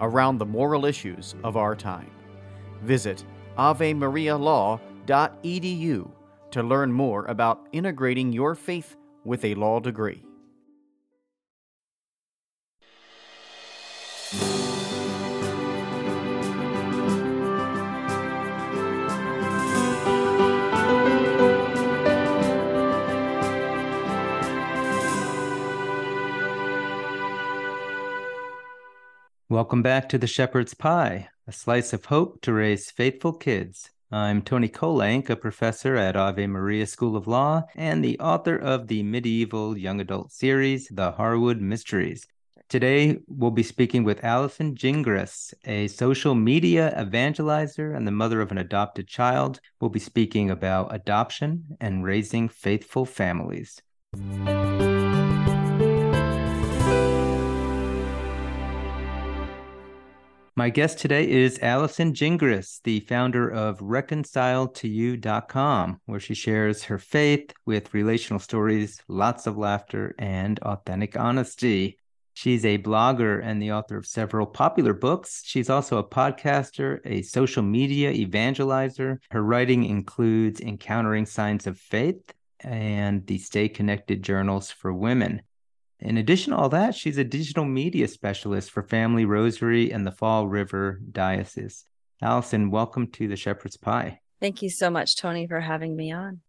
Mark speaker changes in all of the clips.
Speaker 1: around the moral issues of our time. Visit avemarialaw.edu to learn more about integrating your faith with a law degree.
Speaker 2: Welcome back to the Shepherd's Pie, a slice of hope to raise faithful kids. I'm Tony Kolenc, a professor at Ave Maria School of Law and the author of the medieval young adult series, The Haywood Mysteries. Today, we'll be speaking with Allison Gingras, a social media evangelizer and the mother of an adopted child. We'll be speaking about adoption and raising faithful families. My guest today is Allison Gingras, the founder of reconciledtoyou.com, where she shares her faith with relational stories, lots of laughter, and authentic honesty. She's a blogger and the author of several popular books. She's also a podcaster, a social media evangelizer. Her writing includes Encountering Signs of Faith and the Stay Connected Journals for Women. In addition to all that, she's a digital media specialist for Family Rosary and the Fall River Diocese. Allison, welcome to the Shepherd's Pie.
Speaker 3: Thank you so much, Tony, for having me on.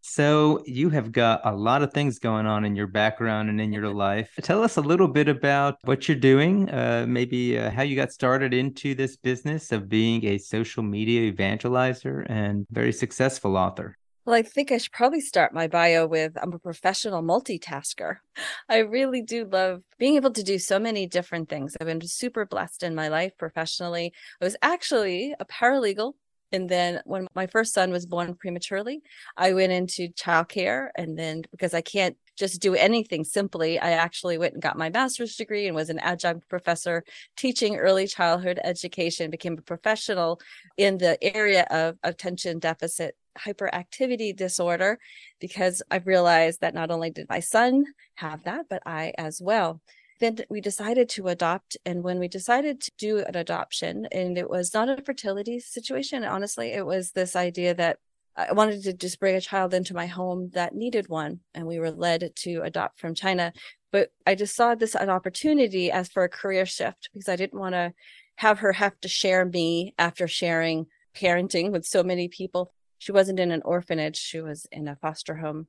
Speaker 2: So, you have got a lot of things going on in your background and in your life. Tell us a little bit about what you're doing, uh, maybe uh, how you got started into this business of being a social media evangelizer and very successful author.
Speaker 3: Well, I think I should probably start my bio with I'm a professional multitasker. I really do love being able to do so many different things. I've been super blessed in my life professionally. I was actually a paralegal. And then when my first son was born prematurely, I went into childcare. And then because I can't just do anything simply, I actually went and got my master's degree and was an adjunct professor teaching early childhood education, became a professional in the area of attention deficit hyperactivity disorder because I realized that not only did my son have that, but I as well. Then we decided to adopt. And when we decided to do an adoption, and it was not a fertility situation, honestly, it was this idea that I wanted to just bring a child into my home that needed one. And we were led to adopt from China. But I just saw this an opportunity as for a career shift because I didn't want to have her have to share me after sharing parenting with so many people she wasn't in an orphanage she was in a foster home.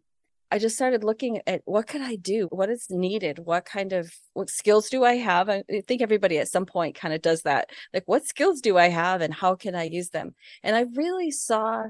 Speaker 3: I just started looking at what could i do? What is needed? What kind of what skills do i have? I think everybody at some point kind of does that. Like what skills do i have and how can i use them? And i really saw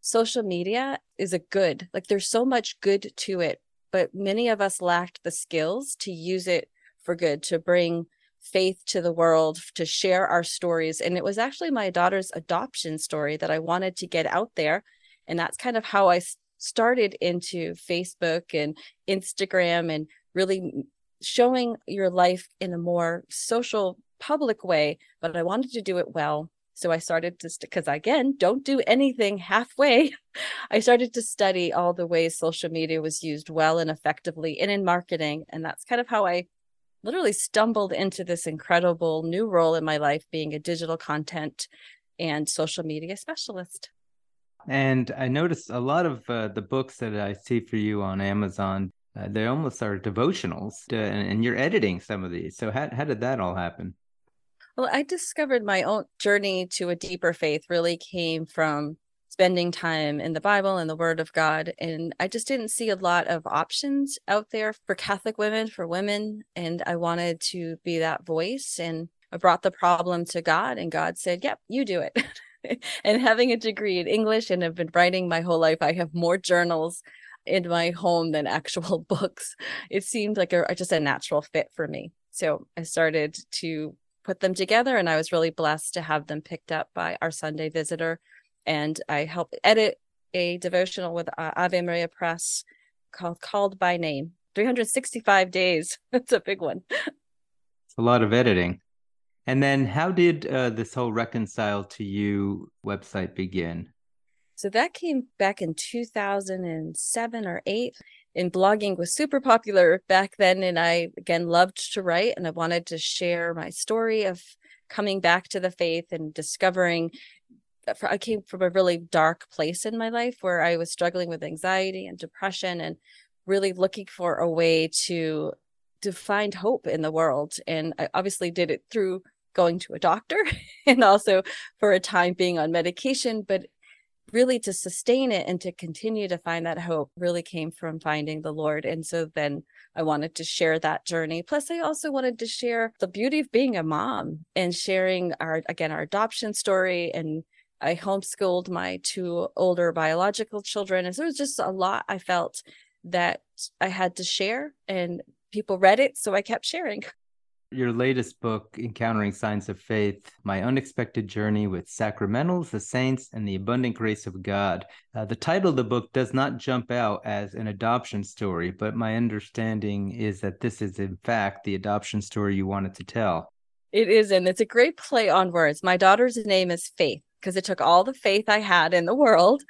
Speaker 3: social media is a good like there's so much good to it but many of us lacked the skills to use it for good to bring faith to the world to share our stories. And it was actually my daughter's adoption story that I wanted to get out there. And that's kind of how I started into Facebook and Instagram and really showing your life in a more social, public way. But I wanted to do it well. So I started to, because again, don't do anything halfway. I started to study all the ways social media was used well and effectively and in marketing. And that's kind of how I literally stumbled into this incredible new role in my life being a digital content and social media specialist.
Speaker 2: And I noticed a lot of uh, the books that I see for you on Amazon, uh, they almost are devotionals, to, and, and, you're editing some of these. So how how did that all happen?
Speaker 3: Well, I discovered my own journey to a deeper faith really came from spending time in the Bible and the Word of God. And I just didn't see a lot of options out there for Catholic women, for women. And I wanted to be that voice. And I brought the problem to God, and God said, Yep, you do it. and having a degree in English and have been writing my whole life, I have more journals in my home than actual books. It seemed like a, just a natural fit for me. So I started to put them together, and I was really blessed to have them picked up by our Sunday visitor. And I helped edit a devotional with uh, Ave Maria Press called Called by Name. 365 days. That's a big one.
Speaker 2: It's a lot of editing. And then how did uh, this whole Reconcile to You website begin?
Speaker 3: So that came back in 2007 or 8 and blogging was super popular back then and I again loved to write and I wanted to share my story of coming back to the faith and discovering I came from a really dark place in my life where I was struggling with anxiety and depression and really looking for a way to to find hope in the world. And I obviously did it through going to a doctor and also for a time being on medication but really to sustain it and to continue to find that hope really came from finding the lord. And so then i wanted to share that journey. Plus i also wanted to share the beauty of being a mom and sharing our again our adoption story and i homeschooled my two older biological children and so it was just a lot i felt that i had to share and people read it so i kept sharing
Speaker 2: your latest book, Encountering Signs of Faith My Unexpected Journey with Sacramentals, the Saints, and the Abundant Grace of God. Uh, the title of the book does not jump out as an adoption story, but my understanding is that this is, in fact, the adoption story you wanted to tell.
Speaker 3: It is, and it's a great play on words. My daughter's name is Faith because it took all the faith I had in the world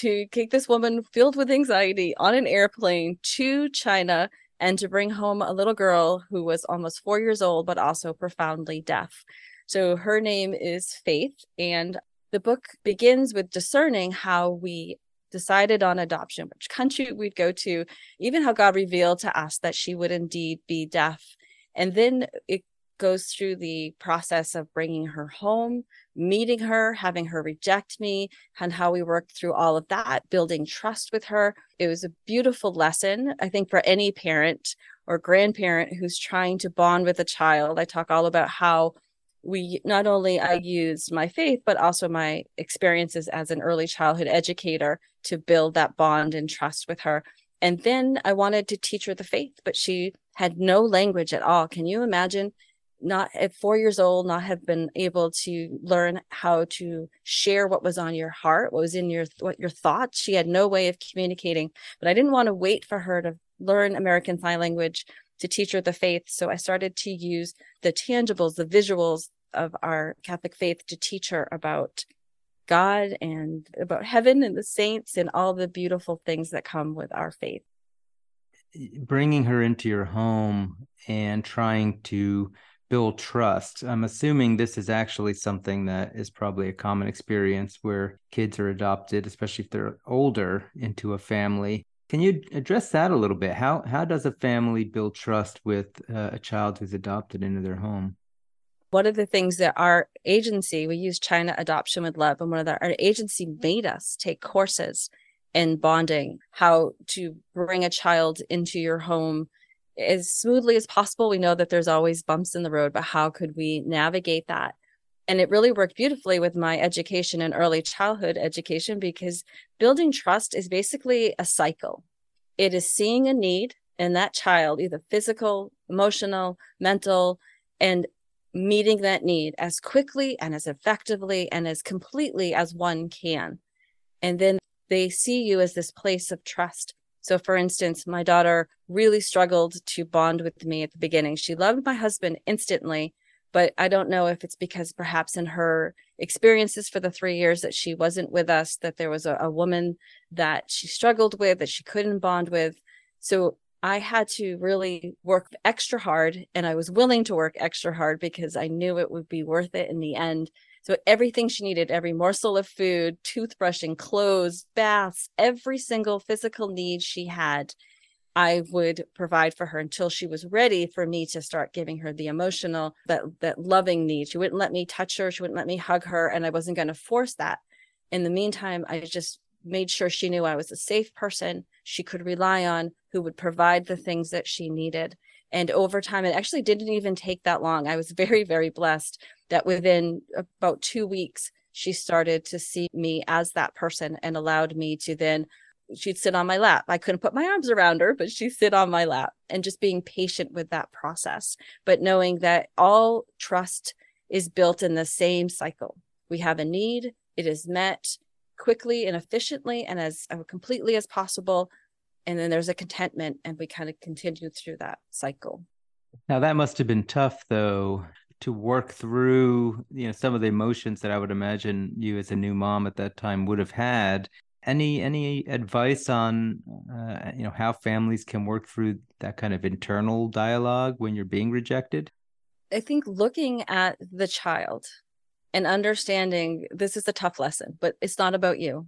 Speaker 3: to take this woman filled with anxiety on an airplane to China and to bring home a little girl who was almost four years old, but also profoundly deaf. So her name is Faith. And the book begins with discerning how we decided on adoption, which country we'd go to, even how God revealed to us that she would indeed be deaf. And then it goes through the process of bringing her home, meeting her, having her reject me, and how we worked through all of that, building trust with her. It was a beautiful lesson, I think, for any parent or grandparent who's trying to bond with a child. I talk all about how we not only I used my faith, but also my experiences as an early childhood educator to build that bond and trust with her. And then I wanted to teach her the faith, but she had no language at all. Can you imagine not at four years old not have been able to learn how to share what was on your heart what was in your what your thoughts. She had no way of communicating but i didn't want to wait for her to learn american sign language to teach her the faith. So i started to use the tangibles the visuals of our catholic faith to teach her about god and about heaven and the saints and all the beautiful things that come with our faith.
Speaker 2: Bringing her into your home and trying to build trust. I'm assuming this is actually something that is probably a common experience where kids are adopted, especially if they're older, into a family. Can you address that a little bit? How how does a family build trust with uh, a child who's adopted into their home?
Speaker 3: One of the things that our agency, we use China Adoption with Love, and one of the, our agency made us take courses in bonding, how to bring a child into your home as smoothly as possible. We know that there's always bumps in the road, but how could we navigate that? And it really worked beautifully with my education and early childhood education because building trust is basically a cycle. It is seeing a need in that child, either physical, emotional, mental, and meeting that need as quickly and as effectively and as completely as one can. And then they see you as this place of trust so, for instance, my daughter really struggled to bond with me at the beginning. She loved my husband instantly, but I don't know if it's because perhaps in her experiences for the three years that she wasn't with us, that there was a, a woman that she struggled with, that she couldn't bond with. So, I had to really work extra hard, and I was willing to work extra hard because I knew it would be worth it in the end so everything she needed, every morsel of food, toothbrushing, clothes, baths, every single physical need she had, I would provide for her until she was ready for me to start giving her the emotional, that that loving need. She wouldn't let me touch her, she wouldn't let me hug her, and I wasn't going to force that. In the meantime, I just made sure she knew I was a safe person she could rely on, who would provide the things that she needed. And over time, it actually didn't even take that long. I was very, very blessed that within about two weeks, she started to see me as that person and allowed me to then she'd sit on my lap. I couldn't put my arms around her, but she'd sit on my lap and just being patient with that process, but knowing that all trust is built in the same cycle. We have a need, it is met quickly and efficiently and as uh, completely as possible. And then there's a contentment, and we kind of continue through that cycle.
Speaker 2: Now, that must have been tough, though, to work through you know some of the emotions that I would imagine you as a new mom at that time would have had. Any any advice on uh, you know how families can work through that kind of internal dialogue when you're being rejected?
Speaker 3: I think looking at the child and understanding this is a tough lesson but it's not about you.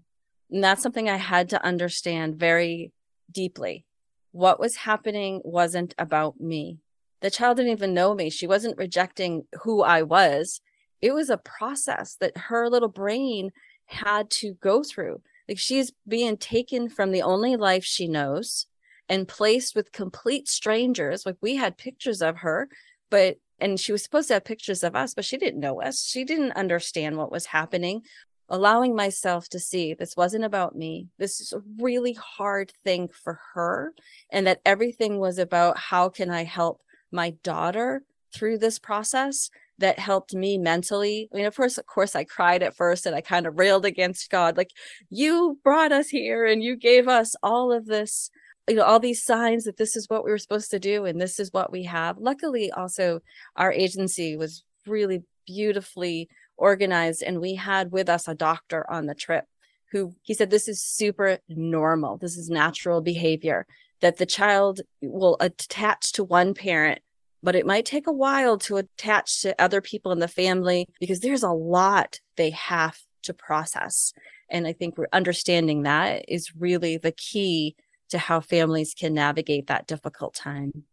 Speaker 3: And that's something i had to understand very deeply what was happening wasn't about me the child didn't even know me she wasn't rejecting who i was it was a process that her little brain had to go through like she's being taken from the only life she knows and placed with complete strangers. Like we had pictures of her, but and she was supposed to have pictures of us, but she didn't know us. She didn't understand what was happening. Allowing myself to see this wasn't about me. This is a really hard thing for her. And that everything was about how can I help my daughter through this process that helped me mentally. I mean, of course, of course, I cried at first and I kind of railed against God, like, you brought us here and you gave us all of this, you know, all these signs that this is what we were supposed to do and this is what we have. Luckily, also, our agency was really beautifully organized and we had with us a doctor on the trip who he said this is super normal this is natural behavior that the child will attach to one parent but it might take a while to attach to other people in the family because there's a lot they have to process. And I think we're understanding that is really the key to how families can navigate that difficult time.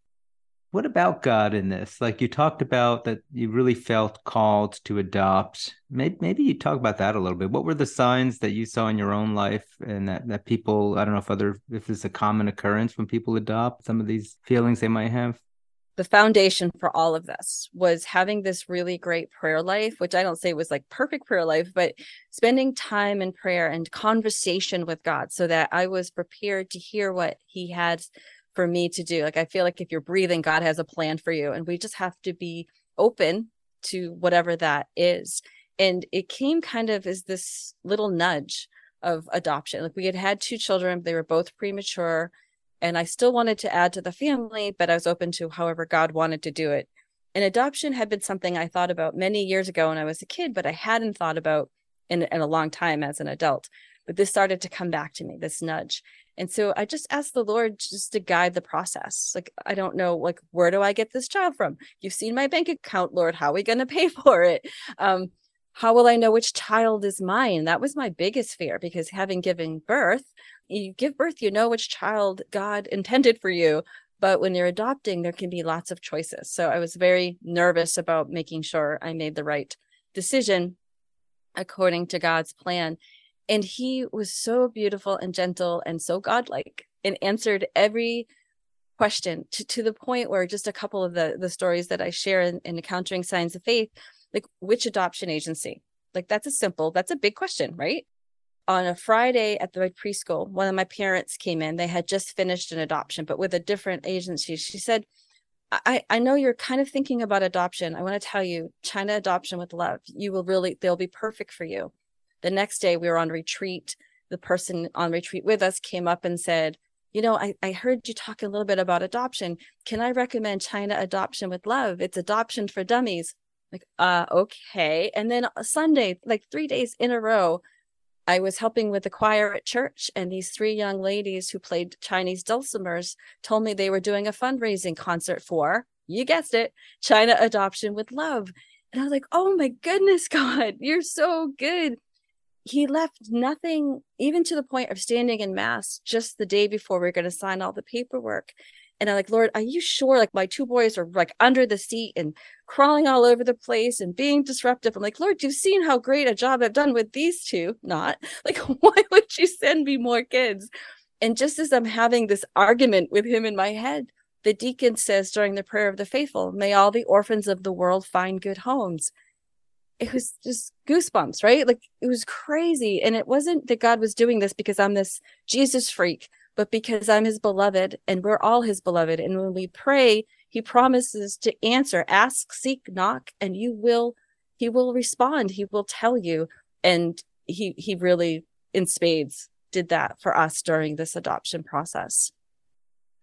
Speaker 2: What about God in this? Like you talked about that you really felt called to adopt. Maybe, maybe you talk about that a little bit. What were the signs that you saw in your own life and that, that people, I don't know if other, if it's a common occurrence when people adopt some of these feelings they might have?
Speaker 3: the foundation for all of this was having this really great prayer life, which I don't say was like perfect prayer life, but spending time in prayer and conversation with God so that I was prepared to hear what He had for me to do. Like, I feel like if you're breathing, God has a plan for you, and we just have to be open to whatever that is. And it came kind of as this little nudge of adoption. Like, we had had two children, they were both premature and I still wanted to add to the family, but I was open to however God wanted to do it. And adoption had been something I thought about many years ago when I was a kid, but I hadn't thought about in, in a long time as an adult. But this started to come back to me, this nudge. And so I just asked the Lord just to guide the process. Like, I don't know, like, where do I get this child from? You've seen my bank account, Lord. How are we going to pay for it? Um, how will I know which child is mine? That was my biggest fear because having given birth, you give birth, you know which child God intended for you. But when you're adopting, there can be lots of choices. So I was very nervous about making sure I made the right decision according to God's plan. And he was so beautiful and gentle and so godlike and answered every question to, to the point where just a couple of the, the stories that I share in, in encountering signs of faith, like which adoption agency? Like that's a simple, that's a big question, right? on a Friday at the preschool, one of my parents came in. They had just finished an adoption, but with a different agency. She said, I, I know you're kind of thinking about adoption. I want to tell you, China Adoption with Love, you will really, they'll be perfect for you. The next day we were on retreat. The person on retreat with us came up and said, you know, I, I heard you talk a little bit about adoption. Can I recommend China Adoption with Love? It's adoption for dummies. Like, uh, okay. And then Sunday, like three days in a row, I was helping with the choir at church, and these three young ladies who played Chinese dulcimers told me they were doing a fundraising concert for, you guessed it, China Adoption with Love. And I was like, oh my goodness, God, you're so good. He left nothing, even to the point of standing in mass just the day before we are going to sign all the paperwork. And I'm like, Lord, are you sure? Like my two boys are like under the seat and crawling all over the place and being disruptive. I'm like, Lord, you've seen how great a job I've done with these two. Not like, why would you send me more kids? And just as I'm having this argument with him in my head, the deacon says during the prayer of the faithful, may all the orphans of the world find good homes it was just goosebumps, right? Like it was crazy. And it wasn't that God was doing this because I'm this Jesus freak, but because I'm his beloved and we're all his beloved. And when we pray, he promises to answer, ask, seek, knock, and you will, he will respond. He will tell you. And he, he really in spades did that for us during this adoption process.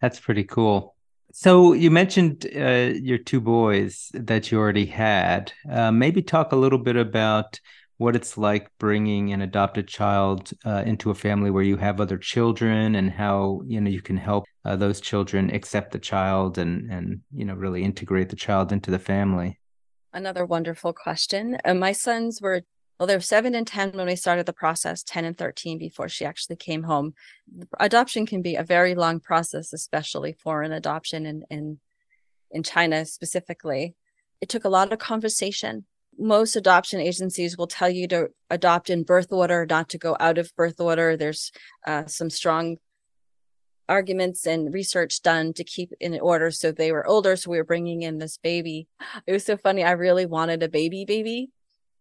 Speaker 2: That's pretty cool. So you mentioned uh, your two boys that you already had. Uh, maybe talk a little bit about what it's like bringing an adopted child uh, into a family where you have other children, and how you know you can help uh, those children accept the child and and you know really integrate the child into the family.
Speaker 3: Another wonderful question. Uh, my sons were well, they were seven and 10 when we started the process, 10 and 13 before she actually came home. Adoption can be a very long process, especially foreign adoption in, in, in China specifically. It took a lot of conversation. Most adoption agencies will tell you to adopt in birth order, not to go out of birth order. There's uh, some strong arguments and research done to keep in order. So they were older. So we were bringing in this baby. It was so funny. I really wanted a baby baby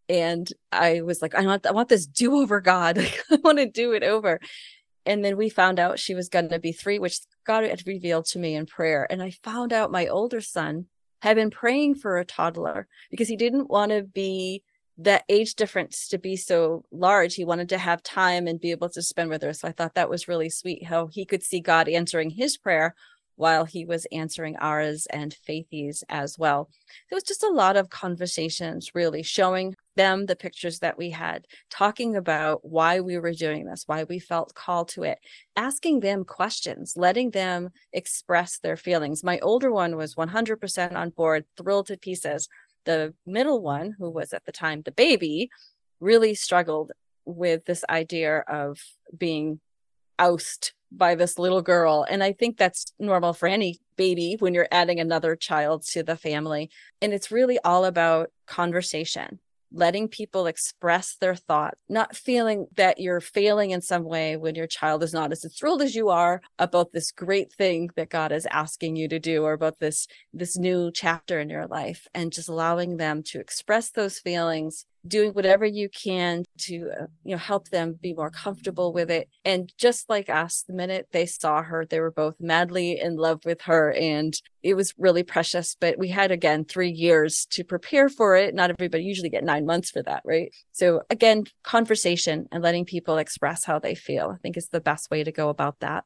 Speaker 3: and I was like, I want, I want this do over, God. I want to do it over. And then we found out she was going to be three, which God had revealed to me in prayer. And I found out my older son had been praying for a toddler because he didn't want to be that age difference to be so large. He wanted to have time and be able to spend with her. So I thought that was really sweet how he could see God answering his prayer while he was answering ours and Faithy's as well. There was just a lot of conversations, really showing them the pictures that we had, talking about why we were doing this, why we felt called to it, asking them questions, letting them express their feelings. My older one was 100% on board, thrilled to pieces. The middle one, who was at the time the baby, really struggled with this idea of being oust by this little girl. And I think that's normal for any baby when you're adding another child to the family. And it's really all about conversation letting people express their thought, not feeling that you're failing in some way when your child is not as thrilled as you are about this great thing that God is asking you to do or about this this new chapter in your life and just allowing them to express those feelings doing whatever you can to uh, you know help them be more comfortable with it. And just like us the minute they saw her. They were both madly in love with her and it was really precious. But we had again 3 years to prepare for it. Not everybody usually get 9 months for that right? So again conversation and letting people express how they feel i think is the best way to go about that.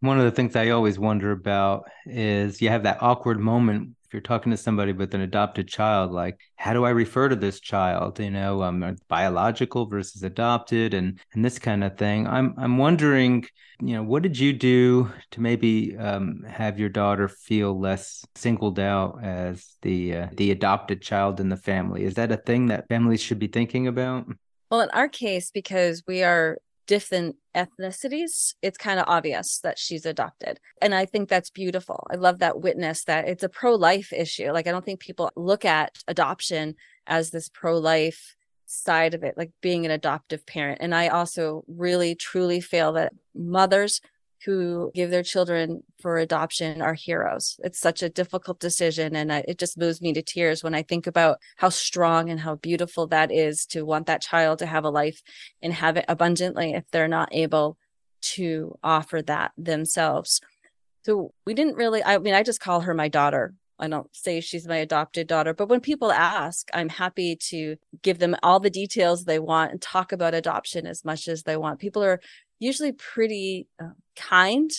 Speaker 2: One of the things I always wonder about is you have that awkward moment you're talking to somebody with an adopted child, like how do I refer to this child? You know, um, biological versus adopted, and and this kind of thing. I'm I'm wondering, you know, what did you do to maybe um, have your daughter feel less singled out as the uh, the adopted child in the family? Is that a thing that families should be thinking about?
Speaker 3: Well, in our case, because we are different ethnicities, it's kind of obvious that she's adopted. And I think that's beautiful. I love that witness that it's a pro life issue. Like, I don't think people look at adoption as this pro life side of it, like being an adoptive parent. And I also really truly feel that mothers who give their children for adoption are heroes. It's such a difficult decision. And I, it just moves me to tears when I think about how strong and how beautiful that is to want that child to have a life and have it abundantly if they're not able to offer that themselves. So we didn't really, I mean, I just call her my daughter. I don't say she's my adopted daughter, but when people ask, I'm happy to give them all the details they want and talk about adoption as much as they want. People are usually pretty uh, kind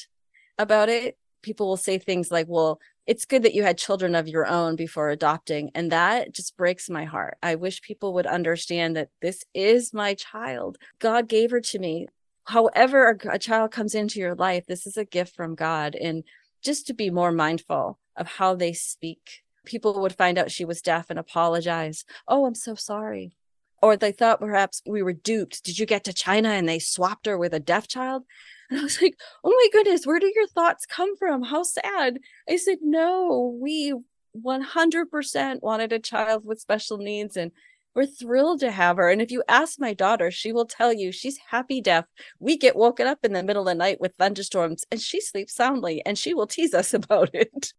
Speaker 3: about it. People will say things like, well, it's good that you had children of your own before adopting. And that just breaks my heart. I wish people would understand that this is my child. God gave her to me. However, a, a child comes into your life, this is a gift from God. And just to be more mindful of how they speak. People would find out she was deaf and apologize. Oh, I'm so sorry or they thought perhaps we were duped. Did you get to China and they swapped her with a deaf child? And I was like, oh my goodness, where do your thoughts come from? How sad. I said, no, we 100% wanted a child with special needs and we're thrilled to have her. And if you ask my daughter, she will tell you she's happy deaf. We get woken up in the middle of the night with thunderstorms and she sleeps soundly and she will tease us about it.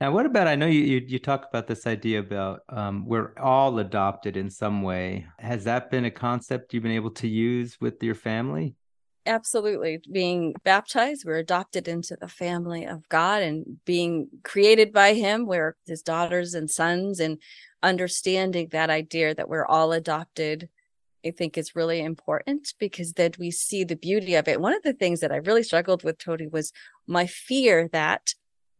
Speaker 2: Now, what about? I know you you, you talk about this idea about um, we're all adopted in some way. Has that been a concept you've been able to use with your family?
Speaker 3: Absolutely. Being baptized, we're adopted into the family of God and being created by Him, we're His daughters and sons, and understanding that idea that we're all adopted. I think is really important because then we see the beauty of it. One of the things that I really struggled with, Tony, was my fear that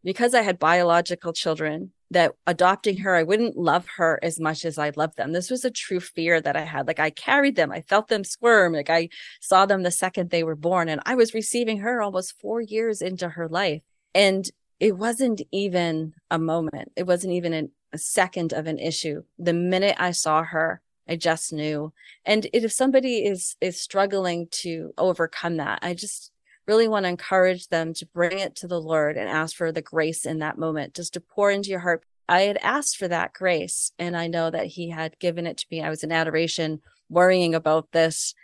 Speaker 3: because I had biological children, that adopting her, I wouldn't love her as much as I loved them. This was a true fear that I had. Like I carried them, I felt them squirm. Like I saw them the second they were born, and I was receiving her almost four years into her life. And it wasn't even a moment, it wasn't even an, a second of an issue. The minute I saw her, I just knew. And if somebody is is struggling to overcome that, I just really want to encourage them to bring it to the Lord and ask for the grace in that moment, just to pour into your heart. I had asked for that grace, and I know that He had given it to me. I was in adoration, worrying about this,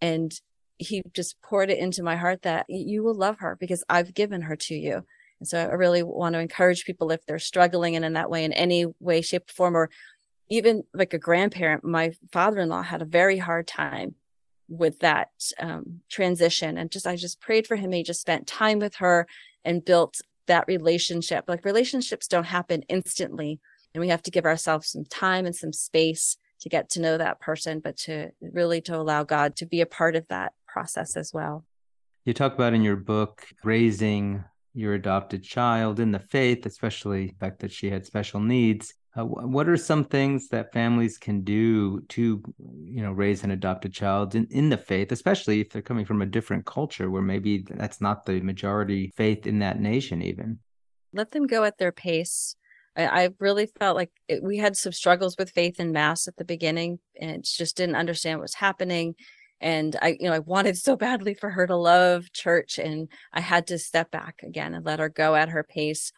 Speaker 3: and He just poured it into my heart that you will love her because I've given her to you. And so I really want to encourage people if they're struggling and in that way, in any way, shape, form, or even like a grandparent. My father in law had a very hard time with that um, transition. And just i just prayed for him. He just spent time with her and built that relationship. Like relationships don't happen instantly and we have to give ourselves some time and some space to get to know that person but to really to allow god to be a part of that process as well.
Speaker 2: You talk about in your book raising your adopted child in the faith especially the fact that she had special needs uh, what are some things that families can do to, you know, raise an adopted child in, in the faith, especially if they're coming from a different culture where maybe that's not the majority faith in that nation, even?
Speaker 3: Let them go at their pace. I, I really felt like it, we had some struggles with faith in mass at the beginning and just didn't understand what was happening and i you know i wanted so badly for her to love church and i had to step back again and let her go at her pace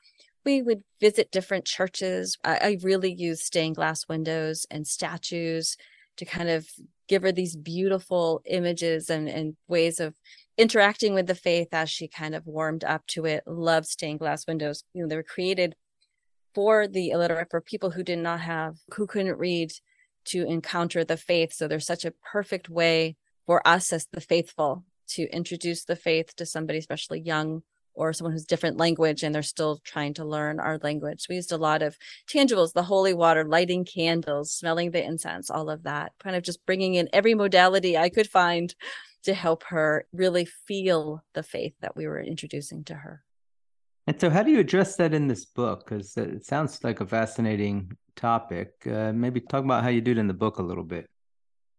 Speaker 3: we would visit different churches. I, I really used stained glass windows and statues to kind of give her these beautiful images and, and ways of interacting with the faith as she kind of warmed up to it. Loved stained glass windows. You know, they were created for the illiterate, for people who did not have, who couldn't read to encounter the faith. So there's such a perfect way for us as the faithful to introduce the faith to somebody, especially young or someone who's different language and they're still trying to learn our language. We used a lot of tangibles, the holy water, lighting candles, smelling the incense, all of that, kind of just bringing in every modality I could find to help her really feel the faith that we were introducing to her.
Speaker 2: And so, how do you address that in this book? Because it sounds like a fascinating topic. Uh, maybe talk about how you do it in the book a little bit.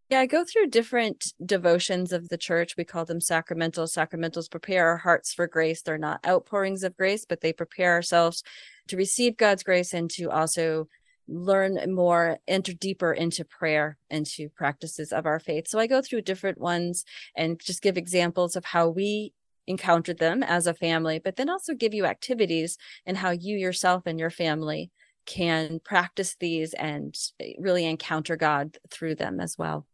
Speaker 3: Yeah, I go through different devotions of the church. We call them sacramentals. Sacramentals prepare our hearts for grace. They're not outpourings of grace, but they prepare ourselves to receive God's grace and to also learn more, enter deeper into prayer and to practices of our faith. So I go through different ones and just give examples of how we encountered them as a family, but then also give you activities and how you yourself and your family can practice these and eh, really encounter God through them as well.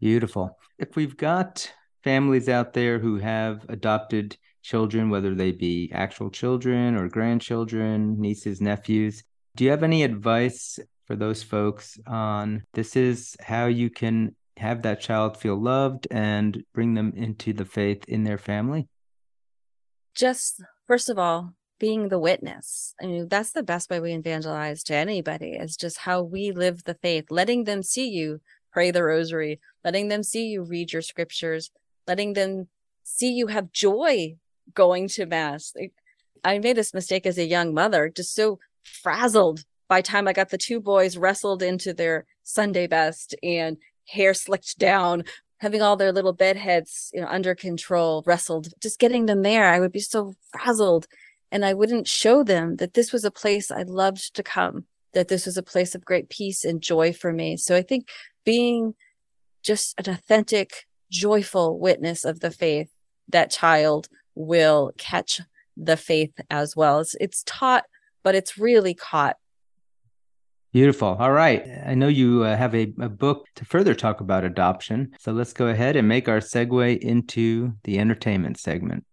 Speaker 2: Beautiful. If we've got families out there who have adopted children, whether they be actual children or grandchildren, nieces, nephews, do you have any advice for those folks on this is how you can have that child feel loved and bring them into the faith in their family?
Speaker 3: Just first of all, being the witness. I mean, that's the best way we evangelize to anybody is just how we live the faith, letting them see you pray the rosary, letting them see you read your scriptures, letting them see you have joy going to mass. I made this mistake as a young mother, just so frazzled by time I got the two boys wrestled into their Sunday best and hair slicked down, having all their little bed heads, you know, under control, wrestled, just getting them there. I would be so frazzled and I wouldn't show them that this was a place I loved to come, that this was a place of great peace and joy for me. So I think being just an authentic, joyful witness of the faith, that child will catch the faith as well. It's, it's taught, but it's really caught.
Speaker 2: Beautiful. All right. I know you uh, have a, a book to further talk about adoption. So let's go ahead and make our segue into the entertainment segment.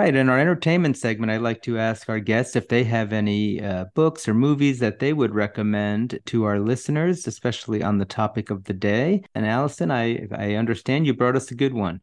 Speaker 2: Right. In our entertainment segment, I'd like to ask our guests if they have any uh, books or movies that they would recommend to our listeners, especially on the topic of the day. And Allison, I, I understand you brought us a good one.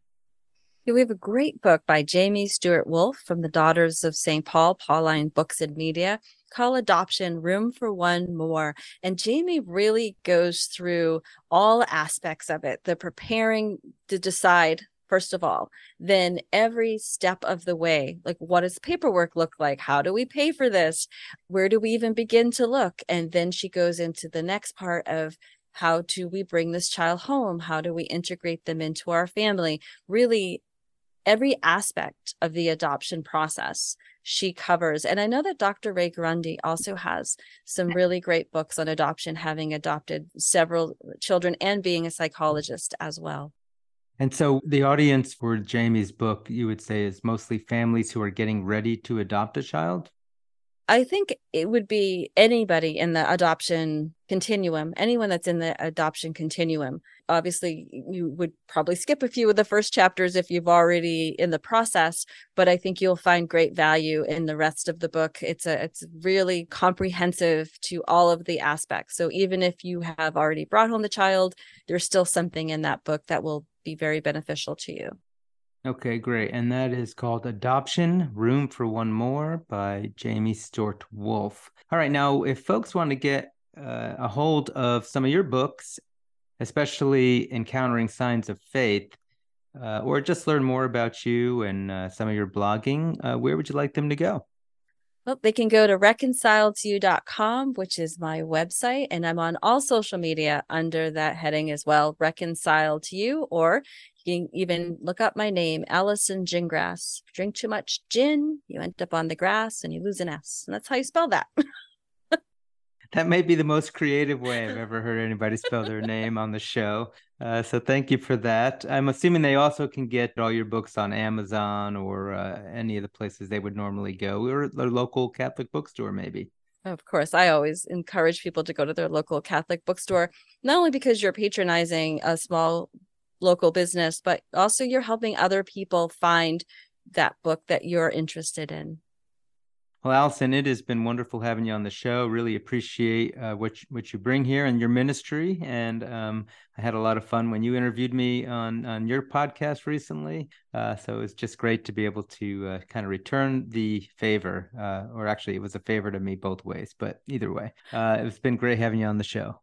Speaker 3: Yeah, we have a great book by Jamie Stuart Wolfe from the Daughters of St. Paul, Pauline Books and Media, called Adoption Room for One More. And Jamie really goes through all aspects of it the preparing to decide first of all then every step of the way like what does paperwork look like? How do we pay for this? Where do we even begin to look? And then she goes into the next part of how do we bring this child home? How do we integrate them into our family? Really every aspect of the adoption process she covers. And i know that dr ray Guarendi also has some really great books on adoption having adopted several children and being a psychologist as well
Speaker 2: and so the audience for Jamie's book, you would say, is mostly families who are getting ready to adopt a child?
Speaker 3: I think it would be anybody in the adoption continuum, anyone that's in the adoption continuum. Obviously, you would probably skip a few of the first chapters if you've already in the process, but I think you'll find great value in the rest of the book. It's a it's really comprehensive to all of the aspects. So even if you have already brought home the child, there's still something in that book that will be very beneficial to you.
Speaker 2: Okay, great. And that is called Adoption Room for One More by Jamie Stuart Wolfe. All right, now, if folks want to get uh, a hold of some of your books, especially Encountering Signs of Faith, uh, or just learn more about you and uh, some of your blogging, uh, where would you like them to go?
Speaker 3: Well, they can go to reconciledtoyou.com, which is my website, and I'm on all social media under that heading as well, Reconcile to You, or you can even look up my name, Allison Gingras. Drink too much gin, you end up on the grass and you lose an S. And that's how you spell that.
Speaker 2: that may be the most creative way I've ever heard anybody spell their name on the show. Uh, so thank you for that. I'm assuming they also can get all your books on Amazon or uh, any of the places they would normally go, or their local Catholic bookstore, maybe.
Speaker 3: Of course, I always encourage people to go to their local Catholic bookstore, not only because you're patronizing a small local business, but also you're helping other people find that book that you're interested in.
Speaker 2: Well, Allison, it has been wonderful having you on the show. Really appreciate uh, what you, what you bring here and your ministry. And um, I had a lot of fun when you interviewed me on on your podcast recently. Uh, so it's just great to be able to uh, kind of return the favor, uh, or actually, it was a favor to me both ways. But either way, uh, it's been great having you on the show.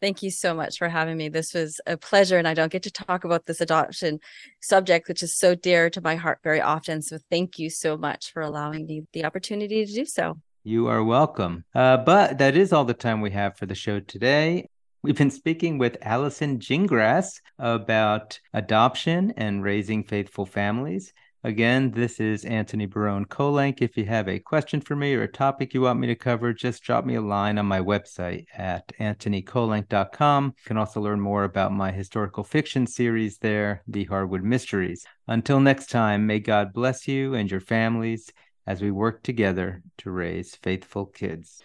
Speaker 3: Thank you so much for having me. This was a pleasure, and I don't get to talk about this adoption subject, which is so dear to my heart very often. So, thank you so much for allowing me the opportunity to do so.
Speaker 2: You are welcome. Uh, but that is all the time we have for the show today. We've been speaking with Allison Gingras about adoption and raising faithful families. Again, this is Antony Barone Kolenc. If you have a question for me or a topic you want me to cover, just drop me a line on my website at antonykolenc.com. You can also learn more about my historical fiction series there, The Haywood Mysteries. Until next time, may God bless you and your families as we work together to raise faithful kids.